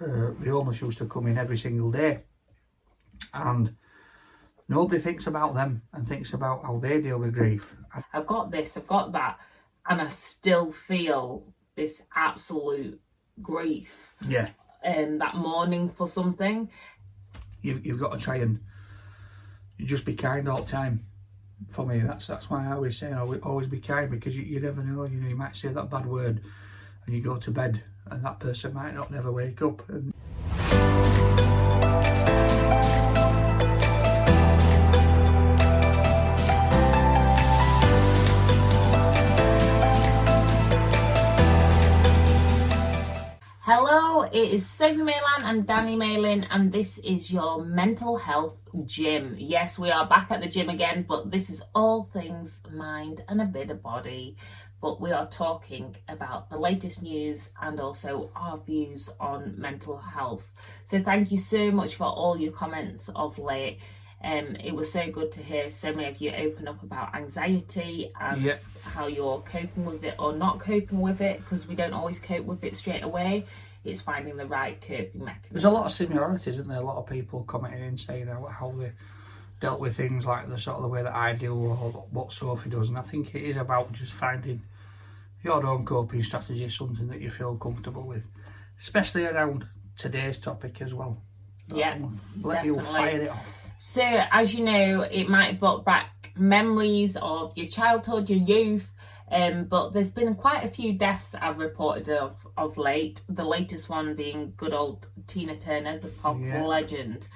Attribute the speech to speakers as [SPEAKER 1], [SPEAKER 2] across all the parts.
[SPEAKER 1] uh, the homeless used to come in every single day, and nobody thinks about them and thinks about how they deal with grief.
[SPEAKER 2] I've got this, I've got that, and I still feel this absolute grief
[SPEAKER 1] Yeah,
[SPEAKER 2] and um, that mourning for something.
[SPEAKER 1] you've, you've got to try and just be kind all the time. For me, that's that's why I always say always, always be kind because you, you never know. You know, you might say that bad word, and you go to bed, and that person might not never wake up. And
[SPEAKER 2] it is Sophie Mei Lan and Danny Malin, and this is your mental health gym. Yes, we are back at the gym again, but this is all things mind and a bit of body. But we are talking about the latest news and also our views on mental health. So, thank you so much for all your comments of late. Um, it was so good to hear so many of you open up about anxiety and
[SPEAKER 1] Yeah.
[SPEAKER 2] how you're coping with it or not coping with it because we don't always cope with it straight away. It's finding the right coping mechanism.
[SPEAKER 1] there's a lot of similarities, isn't there? A lot of people commenting and saying how, they dealt with things like the sort of the way that I do or what Sophie does, and I think it is about just finding your own coping strategy, something that you feel comfortable with, especially around today's topic as well.
[SPEAKER 2] Yeah,
[SPEAKER 1] let you
[SPEAKER 2] definitely.
[SPEAKER 1] fire it off.
[SPEAKER 2] So, as you know, it might brought back memories of your childhood, your youth, um, but there's been quite a few deaths I've reported of of late. The latest one being good old Tina Turner, the pop
[SPEAKER 1] Yeah.
[SPEAKER 2] legend.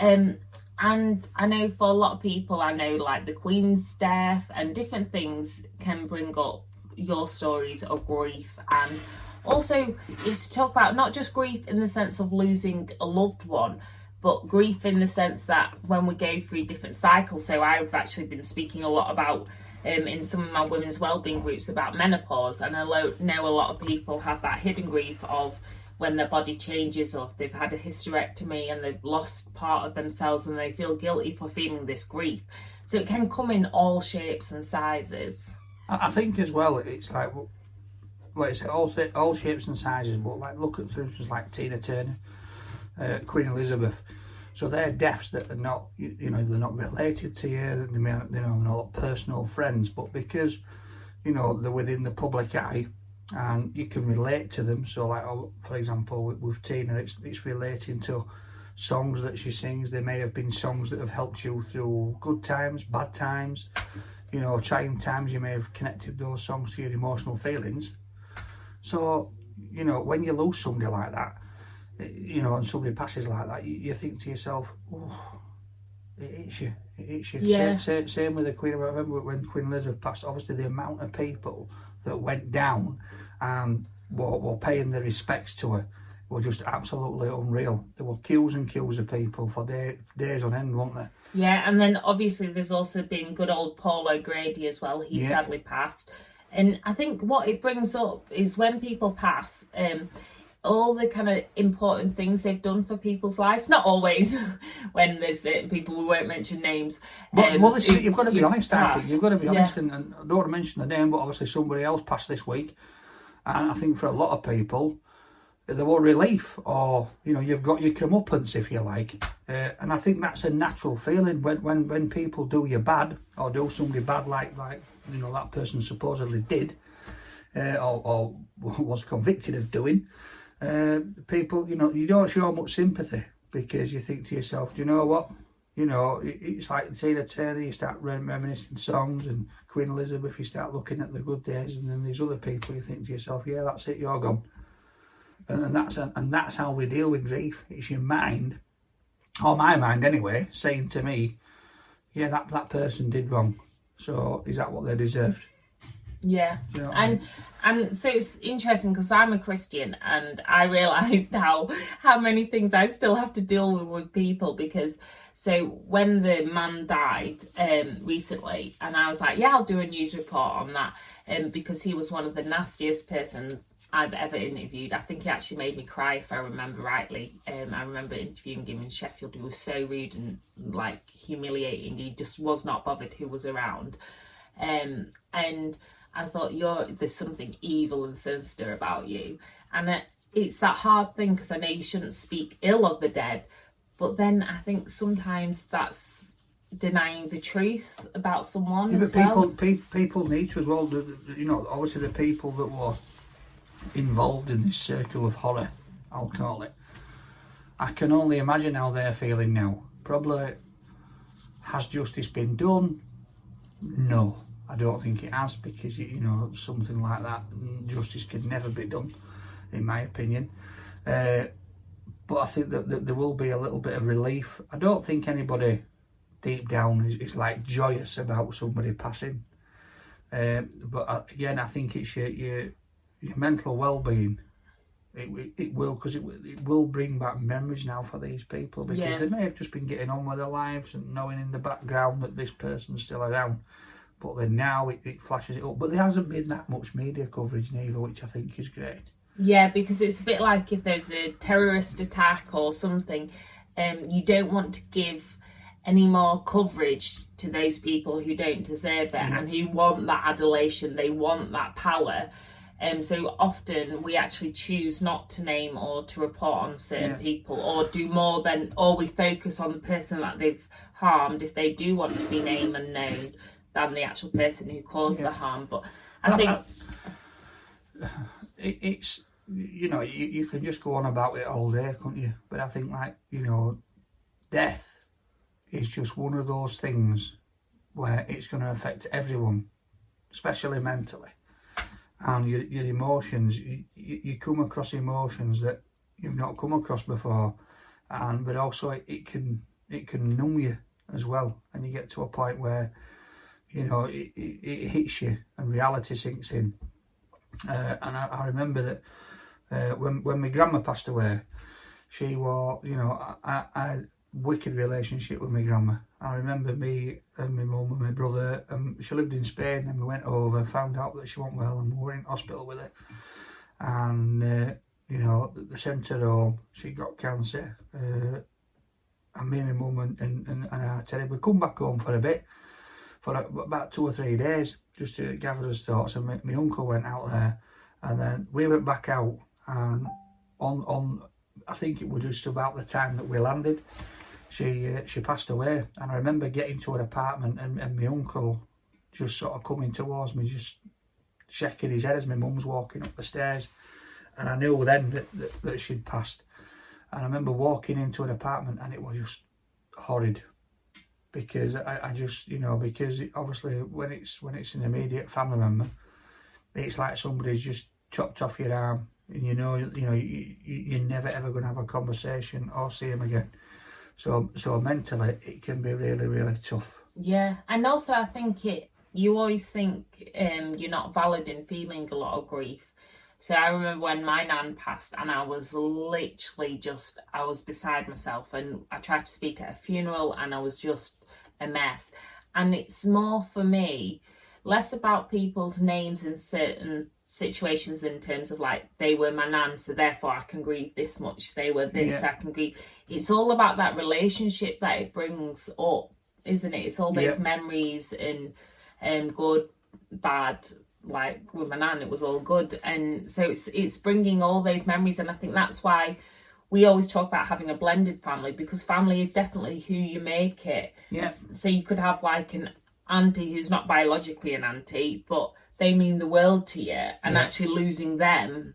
[SPEAKER 2] Um, and I know for a lot of people, I know like the Queen's death and different things can bring up your stories of grief and also it's to talk about not just grief in the sense of losing a loved one but grief in the sense that when we go through different cycles so i've actually been speaking a lot about um, in some of my women's wellbeing groups about menopause and i know a lot of people have that hidden grief of when their body changes or they've had a hysterectomy and they've lost part of themselves and they feel guilty for feeling this grief so it can come in all shapes and sizes
[SPEAKER 1] I think as well, it's like, like I say, all, all shapes and sizes, but like look at, instance, like Tina Turner, uh, Queen Elizabeth. So they're deaths that are not, you, know, they're not related to you, they may you know, they're not personal friends, but because, you know, they're within the public eye and you can relate to them. So, like, oh, for example, with, with Tina, it's, it's relating to songs that she sings. They may have been songs that have helped you through good times, bad times you know, trying times you may have connected those songs to your emotional feelings. So, you know, when you lose somebody like that, you know, and somebody passes like that, you, you think to yourself, oh, it hits you, it hits you.
[SPEAKER 2] Yeah.
[SPEAKER 1] Same, same, same with the Queen. I remember when Queen Elizabeth passed, obviously the amount of people that went down and were, were paying their respects to her were just absolutely unreal. There were queues and queues of people for day, days on end, weren't there?
[SPEAKER 2] Yeah, and then obviously there's also been good old Paul O'Grady as well. He
[SPEAKER 1] Yeah.
[SPEAKER 2] sadly passed. And I think what it brings up is when people pass, um, all the kind of important things they've done for people's lives. Not always, when there's certain people we won't mention names.
[SPEAKER 1] Well,
[SPEAKER 2] um,
[SPEAKER 1] well
[SPEAKER 2] who-
[SPEAKER 1] you've got to be honest, I
[SPEAKER 2] passed.
[SPEAKER 1] You've got to be
[SPEAKER 2] Yeah.
[SPEAKER 1] honest, and, and I don't want to mention the name, but obviously somebody else passed this week. And I think for a lot of people, there were relief, or, you know, you've got your comeuppance, if you like. Uh, and I think that's a natural feeling when, when, when people do you bad, or do somebody bad like, like you know, that person supposedly did, uh, or, or was convicted of doing. Uh, people, you know, you don't show much sympathy because you think to yourself, do you know what? You know, it's like Tina Turner, you start reminiscing songs, and Queen Elizabeth, you start looking at the good days, and then these other people, you think to yourself, yeah, that's it, you're gone. And, and that's and that's how we deal with grief. It's your mind, or my mind anyway, saying to me, yeah, that, that person did wrong. So is that what they deserved?
[SPEAKER 2] Yeah,
[SPEAKER 1] you know what I
[SPEAKER 2] and and so it's interesting because I'm a Christian and I realised how how many things I still have to deal with with people because so when the man died um recently and I was like yeah I'll do a news report on that um because he was one of the nastiest person I've ever interviewed. I think he actually made me cry if I remember rightly. Um I remember interviewing him in Sheffield. He was so rude and like humiliating. He just was not bothered who was around. Um, and I thought you're there's something evil and sinister about you, and it, it's that hard thing because I know you shouldn't speak ill of the dead, but then I think sometimes that's denying the truth about someone
[SPEAKER 1] Yeah,
[SPEAKER 2] as
[SPEAKER 1] but people,
[SPEAKER 2] well.
[SPEAKER 1] pe- people need to as well. You know, obviously the people that were involved in this circle of horror, I'll call it. I can only imagine how they're feeling now. Probably, has justice been done? No, I don't think it has because you, know something like that, justice could never be done, in my opinion. Uh, but I think that, that there will be a little bit of relief. I don't think anybody deep down is, is like joyous about somebody passing. Um, but uh, again, I think it's your your, your mental well-being. It, it, it will because it, will- it will bring back memories now for these people because
[SPEAKER 2] Yeah.
[SPEAKER 1] they may have just been getting on with their lives and knowing in the background that this person's still around. But then now it, it flashes it up. But there hasn't been that much media coverage neither, which I think is great.
[SPEAKER 2] Yeah, because it's a bit like if there's a terrorist attack or something, um, you don't want to give any more coverage to those people who don't deserve it and who want that adulation, they want that power. Um, so often we actually choose not to name or to report on certain
[SPEAKER 1] Yeah.
[SPEAKER 2] people or do more than, or we focus on the person that they've harmed if they do want to be named and known than the actual person who caused the harm. But I
[SPEAKER 1] No,
[SPEAKER 2] think,
[SPEAKER 1] I- it, it's you know you, you can just go on about it all day, can't you? But I think like you know, death is just one of those things where it's going to affect everyone, especially mentally, and your your emotions. You, you, you come across emotions that you've not come across before, and but also it, it can it can numb you as well, and you get to a point where you know it, it, it hits you and reality sinks in. Uh, and I, I remember that uh, when when my grandma passed away, she was you know I, I, I wicked relationship with my grandma. I remember me and my mum and my brother. Um, she lived in Spain, and we went over, found out that she wasn't well, and we were in hospital with her. And uh, you know they sent her home. She got cancer. Uh, and me and my mum and, and, and, and I we come back home for a bit for about two or three days just to gather his thoughts. And my, my uncle went out there, and then we went back out. And on on, I think it was just about the time that we landed. She uh, she passed away, and I remember getting to her apartment, and, and my uncle just sort of coming towards me, just shaking his head as my mum's walking up the stairs, and I knew then that, that, that she'd passed. And I remember walking into an apartment, and it was just horrid because I, I just you know because it, obviously when it's when it's an immediate family member, it's like somebody's just chopped off your arm, and you know you know you, you, you're never ever going to have a conversation or see him again. So so mentally it can be really really tough.
[SPEAKER 2] Yeah, and also I think it. You always think um, you're not valid in feeling a lot of grief. So I remember when my nan passed, and I was literally just I was beside myself, and I tried to speak at a funeral, and I was just a mess. And it's more for me, less about people's names in certain situations in terms of like they were my nan, so therefore I can grieve this much. They were this,
[SPEAKER 1] Yeah.
[SPEAKER 2] I can grieve. It's all about that relationship that it brings up, isn't it? It's all those
[SPEAKER 1] Yeah.
[SPEAKER 2] memories and um, good, bad. Like with my nan, it was all good, and so it's it's bringing all those memories, and I think that's why we always talk about having a blended family because family is definitely who you make it.
[SPEAKER 1] Yeah.
[SPEAKER 2] So you could have like an auntie who's not biologically an auntie, but they mean the world to you, and
[SPEAKER 1] Yeah.
[SPEAKER 2] actually losing them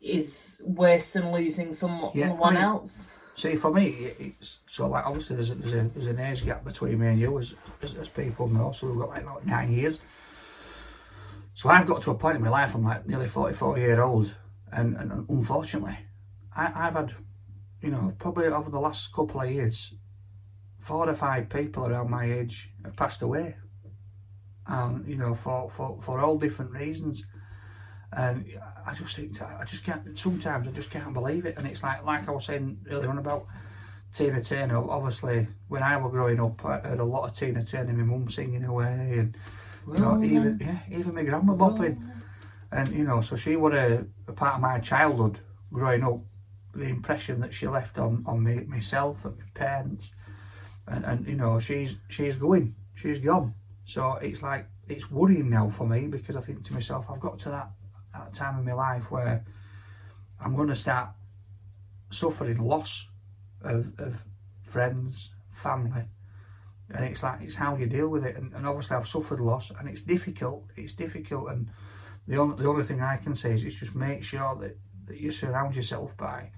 [SPEAKER 2] is worse than losing someone
[SPEAKER 1] Yeah, I mean-
[SPEAKER 2] else.
[SPEAKER 1] See, for me, it- it's so like obviously there's a, there's, a, there's an age gap between me and you, as, as as people know. So we've got like, like nine years. So I've got to a point in my life. I'm like nearly 44 year old, and, and unfortunately, I, I've had, you know, probably over the last couple of years, four or five people around my age have passed away, and you know, for for for all different reasons. And I just think I just can't. Sometimes I just can't believe it. And it's like like I was saying earlier on about Tina Turner. Obviously, when I was growing up, I heard a lot of Tina Turner. My mum singing away, and you know, even yeah, even my grandma bopping. And you know, so she was a, a part of my childhood growing up. The impression that she left on on me, myself and my parents, and and you know, she's she's going, she's gone. So it's like it's worrying now for me because I think to myself, I've got to that, that time in my life where I'm going to start suffering loss of, of friends, family, and it's like it's how you deal with it. And, and obviously, I've suffered loss, and it's difficult. It's difficult, and the only the only thing I can say is it's just make sure that, that you surround yourself by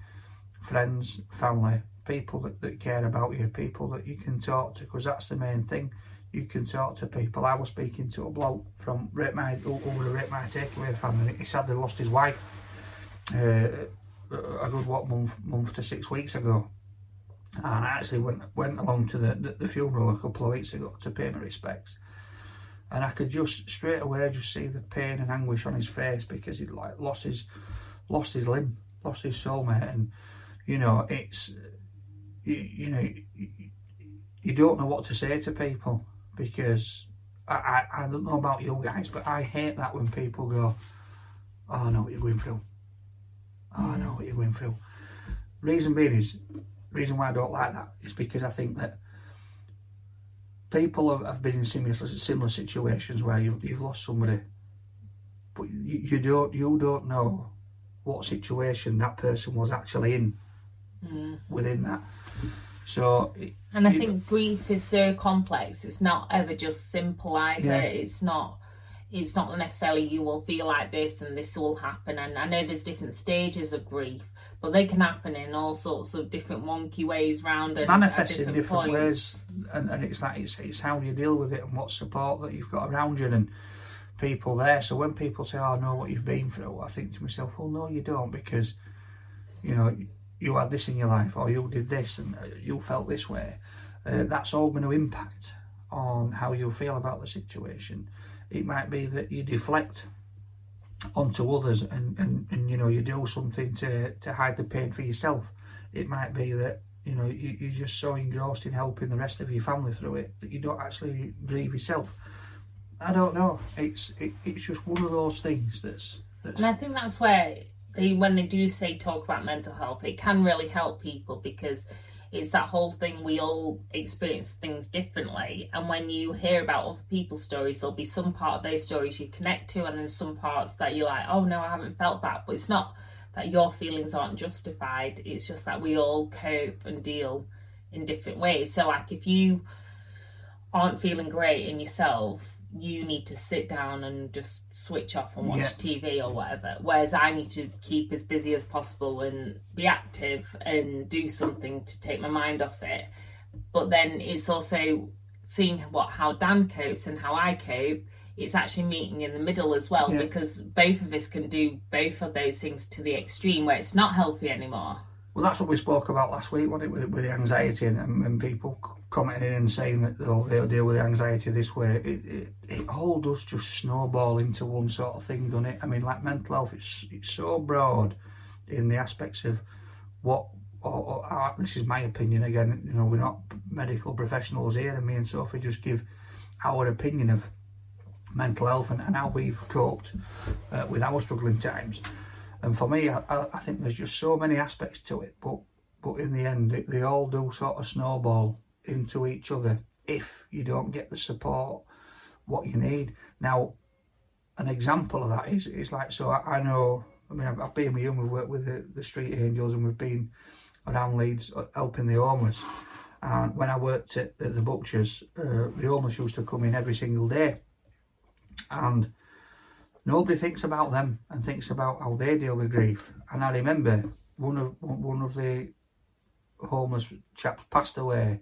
[SPEAKER 1] friends, family, people that, that care about you, people that you can talk to, because that's the main thing. You can talk to people. I was speaking to a bloke from Rate My over the Rate My Takeaway family. He sadly lost his wife uh, a good what month month to six weeks ago, and I actually went went along to the, the, the funeral a couple of weeks ago to pay my respects, and I could just straight away just see the pain and anguish on his face because he'd like lost his lost his limb, lost his soulmate, and you know it's you, you know you, don't know what to say to people because I, I, I don't know about you guys, but I hate that when people go, "Oh, I know what you're going through." Oh, I know what you're going through. Reason being is, reason why I don't like that is because I think that people have, have been in similar similar situations where you've, you've lost somebody, but you, you don't you don't know what situation that person was actually in
[SPEAKER 2] Mm.
[SPEAKER 1] within that. So, it-
[SPEAKER 2] And I think grief is so complex. It's not ever just simple either.
[SPEAKER 1] Yeah.
[SPEAKER 2] It's not. It's not necessarily you will feel like this and this will happen. And I know there's different stages of grief, but they can happen in all sorts of different wonky ways round and
[SPEAKER 1] manifest in different
[SPEAKER 2] points.
[SPEAKER 1] ways, and, and it's like it's, it's how you deal with it and what support that you've got around you and people there. So when people say, "Oh, I know what you've been through," I think to myself, "Well, no, you don't," because you know you had this in your life, or you did this, and uh, you felt this way. Uh, that's all going to impact on how you feel about the situation. It might be that you deflect onto others and, and, and you know you do something to, to hide the pain for yourself. It might be that you know you, you're just so engrossed in helping the rest of your family through it that you don't actually grieve yourself. I don't know. It's it, it's just one of those things that's that's
[SPEAKER 2] And I think that's where they, when they do say talk about mental health, it can really help people because it's that whole thing we all experience things differently. And when you hear about other people's stories, there'll be some part of those stories you connect to, and then some parts that you're like, oh no, I haven't felt that. But it's not that your feelings aren't justified, it's just that we all cope and deal in different ways. So, like, if you aren't feeling great in yourself, you need to sit down and just switch off and watch
[SPEAKER 1] Yeah.
[SPEAKER 2] TV or whatever. Whereas I need to keep as busy as possible and be active and do something to take my mind off it. But then it's also seeing what how Dan copes and how I cope. It's actually meeting in the middle as well
[SPEAKER 1] Yeah.
[SPEAKER 2] because both of us can do both of those things to the extreme where it's not healthy anymore.
[SPEAKER 1] Well, that's what we spoke about last week, wasn't it, with, with the anxiety and, and, people commenting in and saying that they'll, they'll deal with the anxiety this way. It, it, it all does just snowball into one sort of thing, doesn't it? I mean, like mental health, it's, it's so broad in the aspects of what, or, or uh, this is my opinion again, you know, we're not medical professionals here, and me and Sophie just give our opinion of mental health and, and how we've coped uh, with our struggling times. And for me, I, I think there's just so many aspects to it, but but in the end, they all do sort of snowball into each other if you don't get the support what you need. Now, an example of that is is like so. I, I know. I mean, I've, I've been with you we've worked with the, the Street Angels and we've been around Leeds uh, helping the homeless. And when I worked at, at the butchers, uh, the homeless used to come in every single day, and nobody thinks about them and thinks about how they deal with grief. And I remember one of one of the homeless chaps passed away,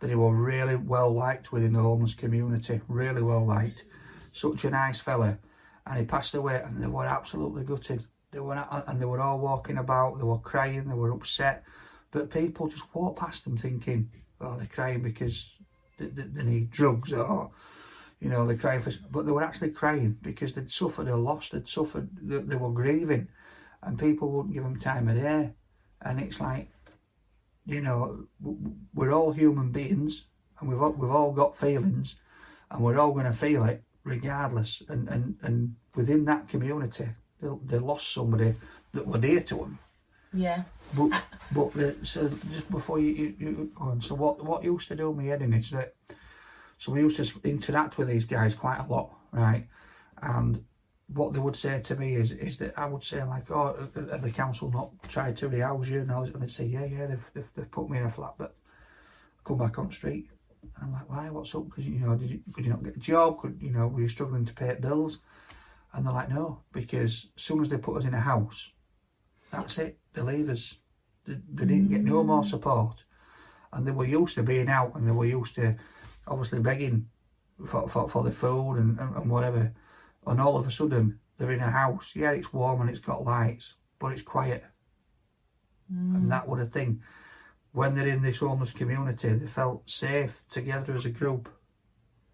[SPEAKER 1] but he was really well liked within the homeless community, really well liked. Such a nice fella, and he passed away, and they were absolutely gutted. They were, and they were all walking about. They were crying. They were upset, but people just walked past them thinking, "Oh, they're crying because they, they, they need drugs or." you know, they're crying for, but they were actually crying because they'd suffered a loss, they'd suffered, they, they were grieving, and people wouldn't give them time of day. And it's like, you know, we're all human beings, and we've all, we've all got feelings, and we're all going to feel it regardless. And, and, and within that community, they, they lost somebody that were dear to them.
[SPEAKER 2] Yeah.
[SPEAKER 1] But, but the, so just before you, you, you go on, so what what used to do me head in is that so we used to interact with these guys quite a lot, right? And what they would say to me is is that I would say like, oh, have- the council not tried to rehouse you? And, they'd say, yeah, yeah, they've, they've, they've put me in a flat, but I come back on the street. And I'm like, why? What's up? Because you know, did you, could you not get a job? Could you know, were you struggling to pay bills? And they're like, no, because as soon as they put us in a house, that's it. They leave us. They, they didn't get no more mm. support, and they were used to being out, and they were used to obviously begging for for, for the food and, and, and whatever. And all of a sudden, they're in a house. Yeah, it's warm and it's got lights, but it's quiet. And mm. that would a thing. When they're in this homeless community, they felt safe together as a group.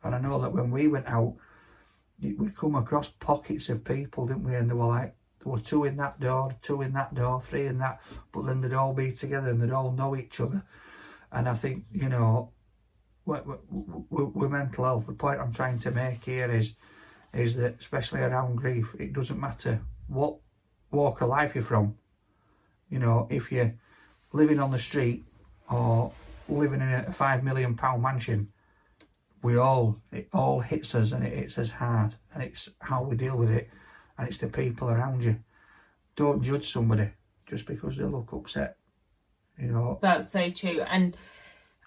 [SPEAKER 1] And I know that when we went out, we come across pockets of people, didn't we? And they were like, there were two in that door, two in that door, three in that, but then they'd all be together and they'd all know each other. And I think, you know, with mental health, the point I'm trying to make here is, is that especially around grief, it doesn't matter what walk of life you're from. You know, if you're living on the street or living in a five million pound mansion, we all it all hits us and it hits us hard and it's how we deal with it and it's the people around you. Don't judge somebody just because they look upset. You know,
[SPEAKER 2] That's so true. And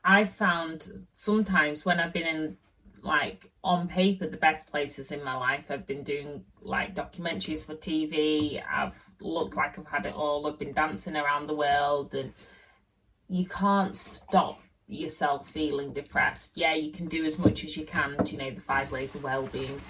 [SPEAKER 2] I found sometimes when I've been in like on paper the best places in my life, I've been doing like documentaries for TV. I've looked like I've had it all. I've been dancing around the world, and you can't stop yourself feeling depressed. Yeah, you can do as much as you can. To, you know the five ways of well-being: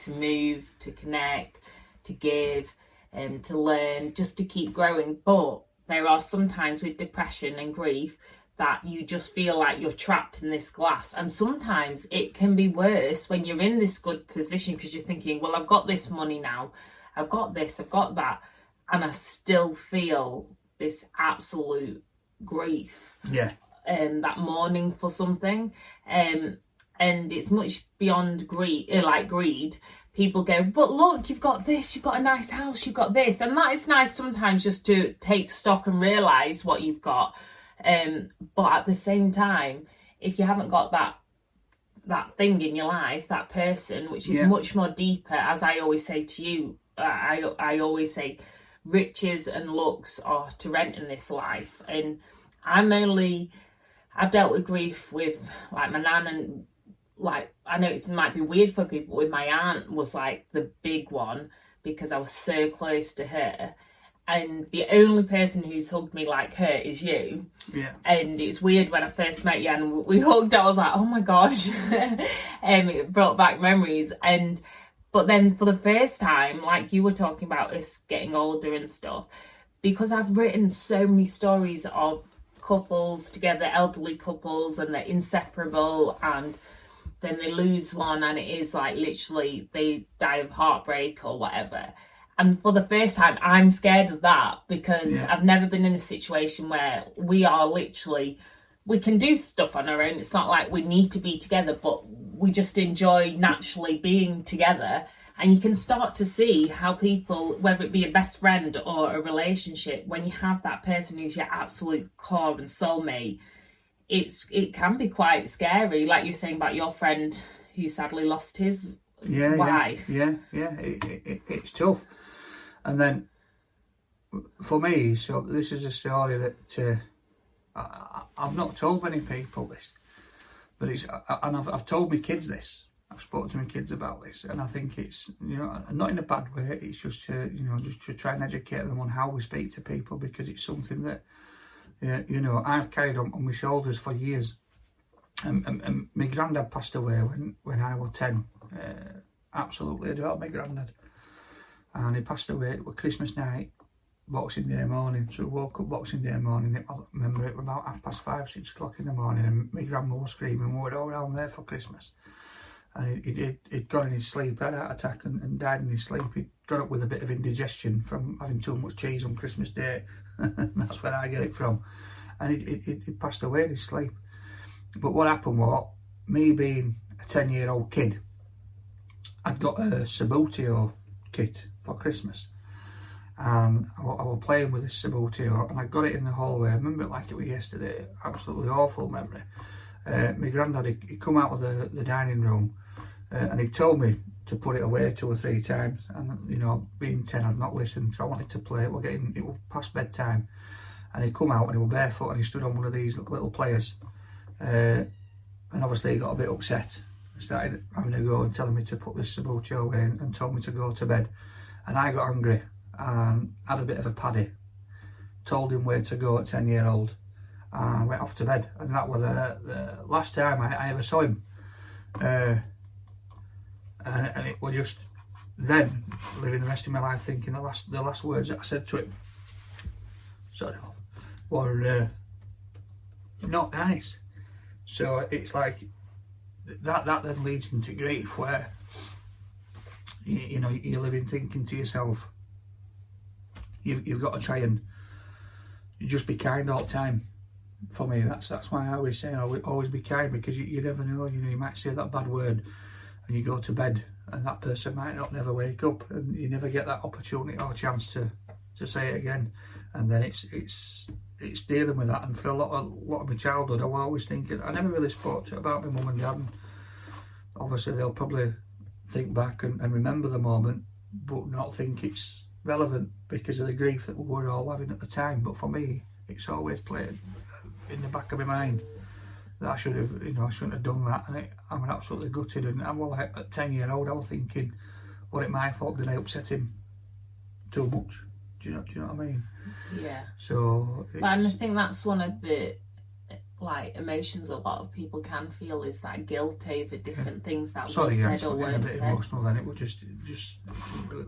[SPEAKER 2] to move, to connect, to give, and to learn, just to keep growing. But there are sometimes with depression and grief that you just feel like you're trapped in this glass. And sometimes it can be worse when you're in this good position because you're thinking, well, I've got this money now, I've got this, I've got that, and I still feel this absolute grief
[SPEAKER 1] yeah,
[SPEAKER 2] um, that mourning for something, um, and it's much beyond greed, uh, like greed. People go, but look, you've got this, you've got a nice house, you've got this, and that is nice sometimes just to take stock and realize what you've got. Um, but at the same time, if you haven't got that that thing in your life, that person, which is
[SPEAKER 1] Yeah.
[SPEAKER 2] much more deeper, as I always say to you, uh, I I always say, riches and looks are to rent in this life, and I'm only I've dealt with grief with like my nan and like I know it might be weird for people with my aunt was like the big one because I was so close to her. And the only person who's hugged me like her is you.
[SPEAKER 1] yeah,
[SPEAKER 2] And it's weird when I first met you and we hugged, I was like, oh my gosh. and um, it brought back memories. And, but then for the first time, like you were talking about us getting older and stuff, because I've written so many stories of couples together, elderly couples, and they're inseparable and then they lose one and it is like literally they die of heartbreak or whatever. And for the first time, I'm scared of that because
[SPEAKER 1] Yeah.
[SPEAKER 2] I've never been in a situation where we are literally, we can do stuff on our own. It's not like we need to be together, but we just enjoy naturally being together. And you can start to see how people, whether it be a best friend or a relationship, when you have that person who's your absolute core and soulmate, it's it can be quite scary. Like you're saying about your friend who sadly lost his
[SPEAKER 1] yeah,
[SPEAKER 2] wife.
[SPEAKER 1] yeah, yeah, yeah. It, it, it, it's tough. And then for me, so this is a story that uh, I, I've not told many people this, but it's and I've, I've told my kids this. I've spoken to my kids about this, and I think it's you know not in a bad way. It's just to you know just to try and educate them on how we speak to people because it's something that you know I've carried on, on my shoulders for years. And, and, and my granddad passed away when when I was ten. Uh, absolutely adored my granddad, and he passed away. It was Christmas night, Boxing Day morning. So we woke up Boxing Day morning. I remember it was about half past five, six o'clock in the morning, and my grandma was screaming. We were all around there for Christmas and he, he'd, he'd got in his sleep, had a heart attack and, and died in his sleep. He got up with a bit of indigestion from having too much cheese on Christmas Day. That's where I get it from. And he, he, he passed away in his sleep. But what happened was, me being a 10 year old kid, I'd got a Subbuteo kit for Christmas. And I, was playing with this Subbuteo and I got it in the hallway. I remember it like it was yesterday. Absolutely awful memory. Uh, my granddad, he, he come out of the, the dining room uh, and he told me to put it away two or three times. And you know, being ten, I'd not listened because I wanted to play. We're getting it was past bedtime, and he come out and he was barefoot and he stood on one of these little players, uh, and obviously he got a bit upset. Started having a go and telling me to put this Subbuteo away and, and told me to go to bed. And I got angry and had a bit of a paddy. Told him where to go at 10 year old and went off to bed. And that was the, the last time I, I ever saw him. Uh, and, and it was just then living the rest of my life thinking the last the last words that I said to him, sorry, were uh, not nice. So it's like that that then leads into grief where you, you know you're living thinking to yourself you've, you've got to try and just be kind all the time. For me that's that's why I always say always, always be kind because you, you never know you know you might say that bad word and you go to bed and that person might not never wake up and you never get that opportunity or chance to to say it again and then it's it's it's dealing with that. And for a lot of lot of my childhood I was always thinking I never really spoke to about my mum and dad. And obviously they'll probably think back and, and remember the moment but not think it's relevant because of the grief that we were all having at the time. But for me it's always played in the back of my mind that I should have you know I shouldn't have done that. And it, I'm absolutely gutted and I'm well at 10 year old I was thinking what it my fault did I upset him too much do you know do you know what I mean
[SPEAKER 2] Yeah.
[SPEAKER 1] so
[SPEAKER 2] But I think that's one of the like emotions a lot of people can feel is that guilt over different things that
[SPEAKER 1] sorry
[SPEAKER 2] were said or
[SPEAKER 1] getting a
[SPEAKER 2] weren't
[SPEAKER 1] bit
[SPEAKER 2] said.
[SPEAKER 1] emotional then it was just just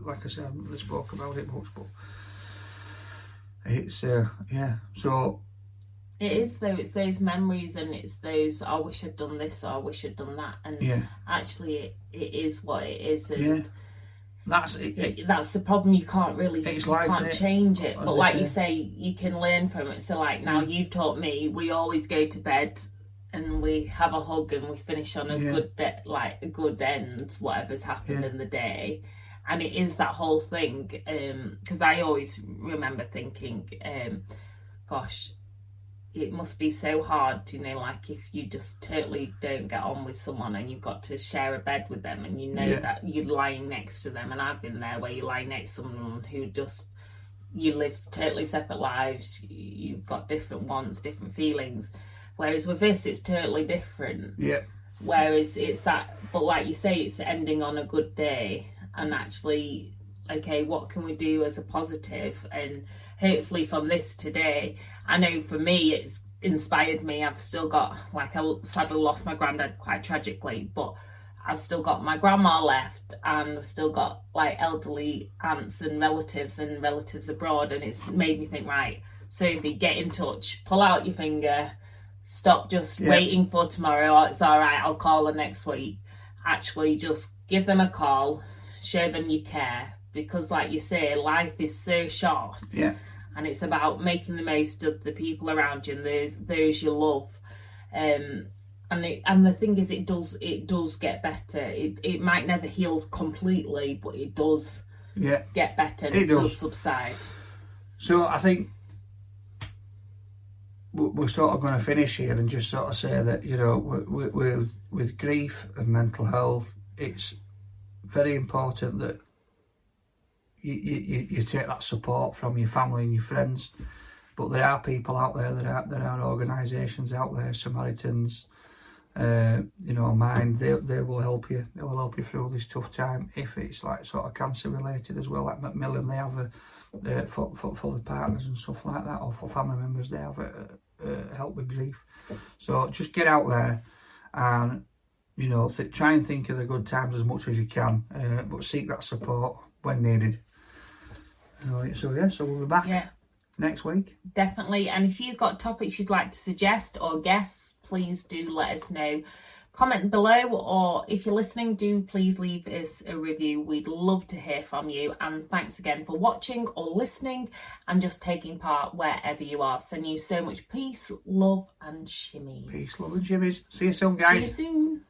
[SPEAKER 1] like I said I haven't really spoke about it much but it's uh, yeah so
[SPEAKER 2] It is though, it's those memories and it's those I wish I'd done this or I wish I'd done that and
[SPEAKER 1] yeah
[SPEAKER 2] actually it, it is what it is and
[SPEAKER 1] Yeah. That's it, it,
[SPEAKER 2] that's the problem you can't really
[SPEAKER 1] It's
[SPEAKER 2] you
[SPEAKER 1] life,
[SPEAKER 2] can't change it but like you
[SPEAKER 1] say.
[SPEAKER 2] say you can learn from it so like now you've taught me we always go to bed and we have a hug and we finish on a
[SPEAKER 1] Yeah.
[SPEAKER 2] good de- like a good end whatever's happened
[SPEAKER 1] Yeah.
[SPEAKER 2] in the day and it is that whole thing because i always remember thinking um gosh it must be so hard, you know, like if you just totally don't get on with someone and you've got to share a bed with them and you know
[SPEAKER 1] Yeah.
[SPEAKER 2] that you're lying next to them. And I've been there where you lie next to someone who just, you live totally separate lives, you've got different wants, different feelings. Whereas with this, it's totally different.
[SPEAKER 1] yeah
[SPEAKER 2] Whereas it's that, but like you say, it's ending on a good day and actually, okay, what can we do as a positive? And hopefully from this today, I know for me, it's inspired me. I've still got, like, I sadly lost my granddad quite tragically, but I've still got my grandma left and I've still got like elderly aunts and relatives and relatives abroad. And it's made me think, right, Sophie, get in touch, pull out your finger, stop just
[SPEAKER 1] Yeah.
[SPEAKER 2] waiting for tomorrow. Oh, it's all right, I'll call her next week. Actually, just give them a call, show them you care. Because, like you say, life is so short
[SPEAKER 1] yeah
[SPEAKER 2] and it's about making the most of the people around you and those those you love. Um, and it, and the thing is, it does it does get better. It it might never heal completely, but it does
[SPEAKER 1] yeah
[SPEAKER 2] get better. And
[SPEAKER 1] It
[SPEAKER 2] it, does.
[SPEAKER 1] does.
[SPEAKER 2] subside.
[SPEAKER 1] So I think we- we're sort of going to finish here and just sort of say that you know with, with grief and mental health, it's very important that you, you, you take that support from your family and your friends. But there are people out there, there are there are organisations out there, Samaritans, uh, you know, Mind. They they will help you. They will help you through this tough time. If it's like sort of cancer related as well, like Macmillan, they have a uh, for, for for the partners and stuff like that, or for family members, they have a, uh help with grief. So just get out there and you know th- try and think of the good times as much as you can, uh, but seek that support when needed. So, so yeah, so we'll be back
[SPEAKER 2] Yeah,
[SPEAKER 1] next week.
[SPEAKER 2] definitely. And if you've got topics you'd like to suggest or guests, please do let us know. Comment below, or if you're listening, do please leave us a review. We'd love to hear from you. And thanks again for watching or listening and just taking part wherever you are. Send you so much peace, love, and shimmies.
[SPEAKER 1] Peace, love, and jimmies. See you soon, guys.
[SPEAKER 2] See you soon.